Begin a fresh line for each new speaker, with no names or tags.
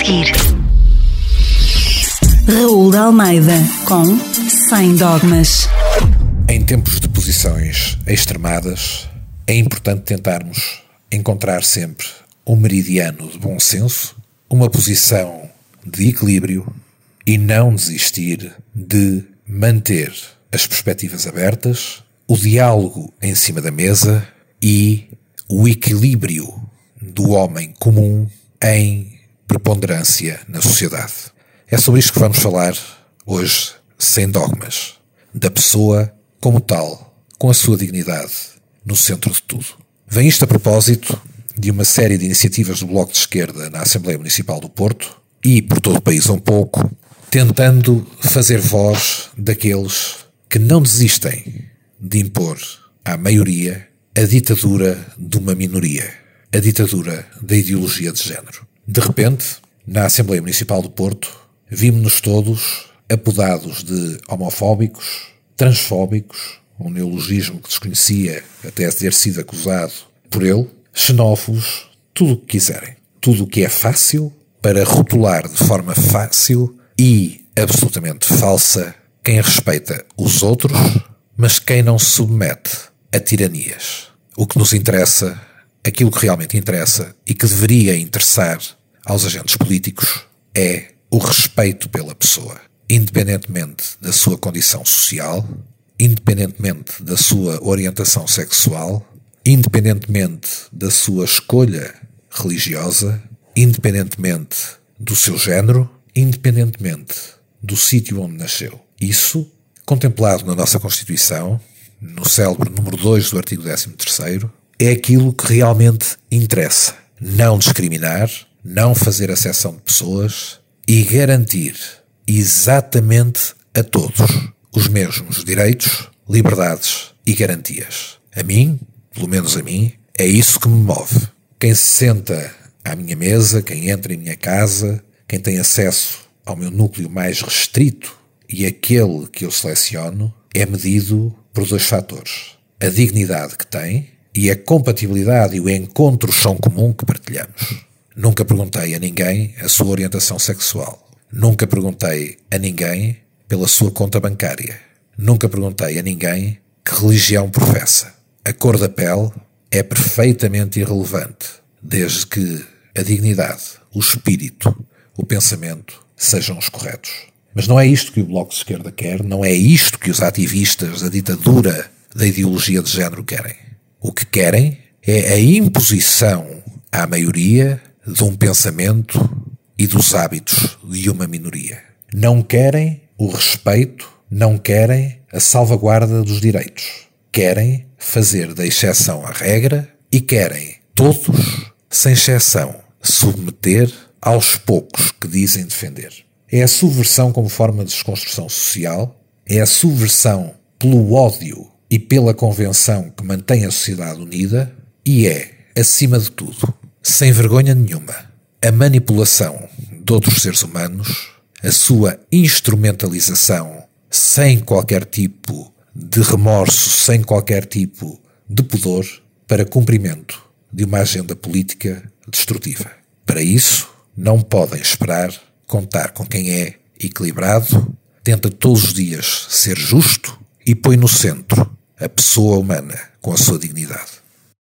seguir. Raul de Almeida com Sem Dogmas.
Em tempos de posições extremadas, é importante tentarmos encontrar sempre um meridiano de bom senso, uma posição de equilíbrio e não desistir de manter as perspectivas abertas, o diálogo em cima da mesa e o equilíbrio do homem comum em preponderância na sociedade. É sobre isto que vamos falar hoje, sem dogmas, da pessoa como tal, com a sua dignidade no centro de tudo. Vem isto a propósito de uma série de iniciativas do Bloco de Esquerda na Assembleia Municipal do Porto e por todo o país um pouco, tentando fazer voz daqueles que não desistem de impor à maioria a ditadura de uma minoria, a ditadura da ideologia de género. De repente, na Assembleia Municipal do Porto, vimos-nos todos apodados de homofóbicos, transfóbicos, um neologismo que desconhecia até ter sido acusado por ele, xenófobos, tudo o que quiserem. Tudo o que é fácil para rotular de forma fácil e absolutamente falsa quem respeita os outros, mas quem não se submete a tiranias. O que nos interessa, aquilo que realmente interessa e que deveria interessar aos agentes políticos é o respeito pela pessoa, independentemente da sua condição social, independentemente da sua orientação sexual, independentemente da sua escolha religiosa, independentemente do seu género, independentemente do sítio onde nasceu. Isso, contemplado na nossa Constituição, no célebre número 2 do artigo 13, é aquilo que realmente interessa. Não discriminar, não fazer acessão de pessoas e garantir exatamente a todos os mesmos direitos, liberdades e garantias. A mim, pelo menos a mim, é isso que me move. Quem se senta à minha mesa, quem entra em minha casa, quem tem acesso ao meu núcleo mais restrito e aquele que eu seleciono, é medido por dois fatores: a dignidade que tem e a compatibilidade e o encontro chão comum que partilhamos. Nunca perguntei a ninguém a sua orientação sexual. Nunca perguntei a ninguém pela sua conta bancária. Nunca perguntei a ninguém que religião professa. A cor da pele é perfeitamente irrelevante, desde que a dignidade, o espírito, o pensamento sejam os corretos. Mas não é isto que o Bloco de Esquerda quer, não é isto que os ativistas da ditadura da ideologia de género querem. O que querem é a imposição à maioria de um pensamento e dos hábitos de uma minoria. Não querem o respeito, não querem a salvaguarda dos direitos. Querem fazer da exceção a regra e querem todos, sem exceção, submeter aos poucos que dizem defender. É a subversão como forma de desconstrução social, é a subversão pelo ódio e pela convenção que mantém a sociedade unida e é, acima de tudo, sem vergonha nenhuma, a manipulação de outros seres humanos, a sua instrumentalização sem qualquer tipo de remorso, sem qualquer tipo de pudor, para cumprimento de uma agenda política destrutiva. Para isso, não podem esperar contar com quem é equilibrado, tenta todos os dias ser justo e põe no centro a pessoa humana com a sua dignidade.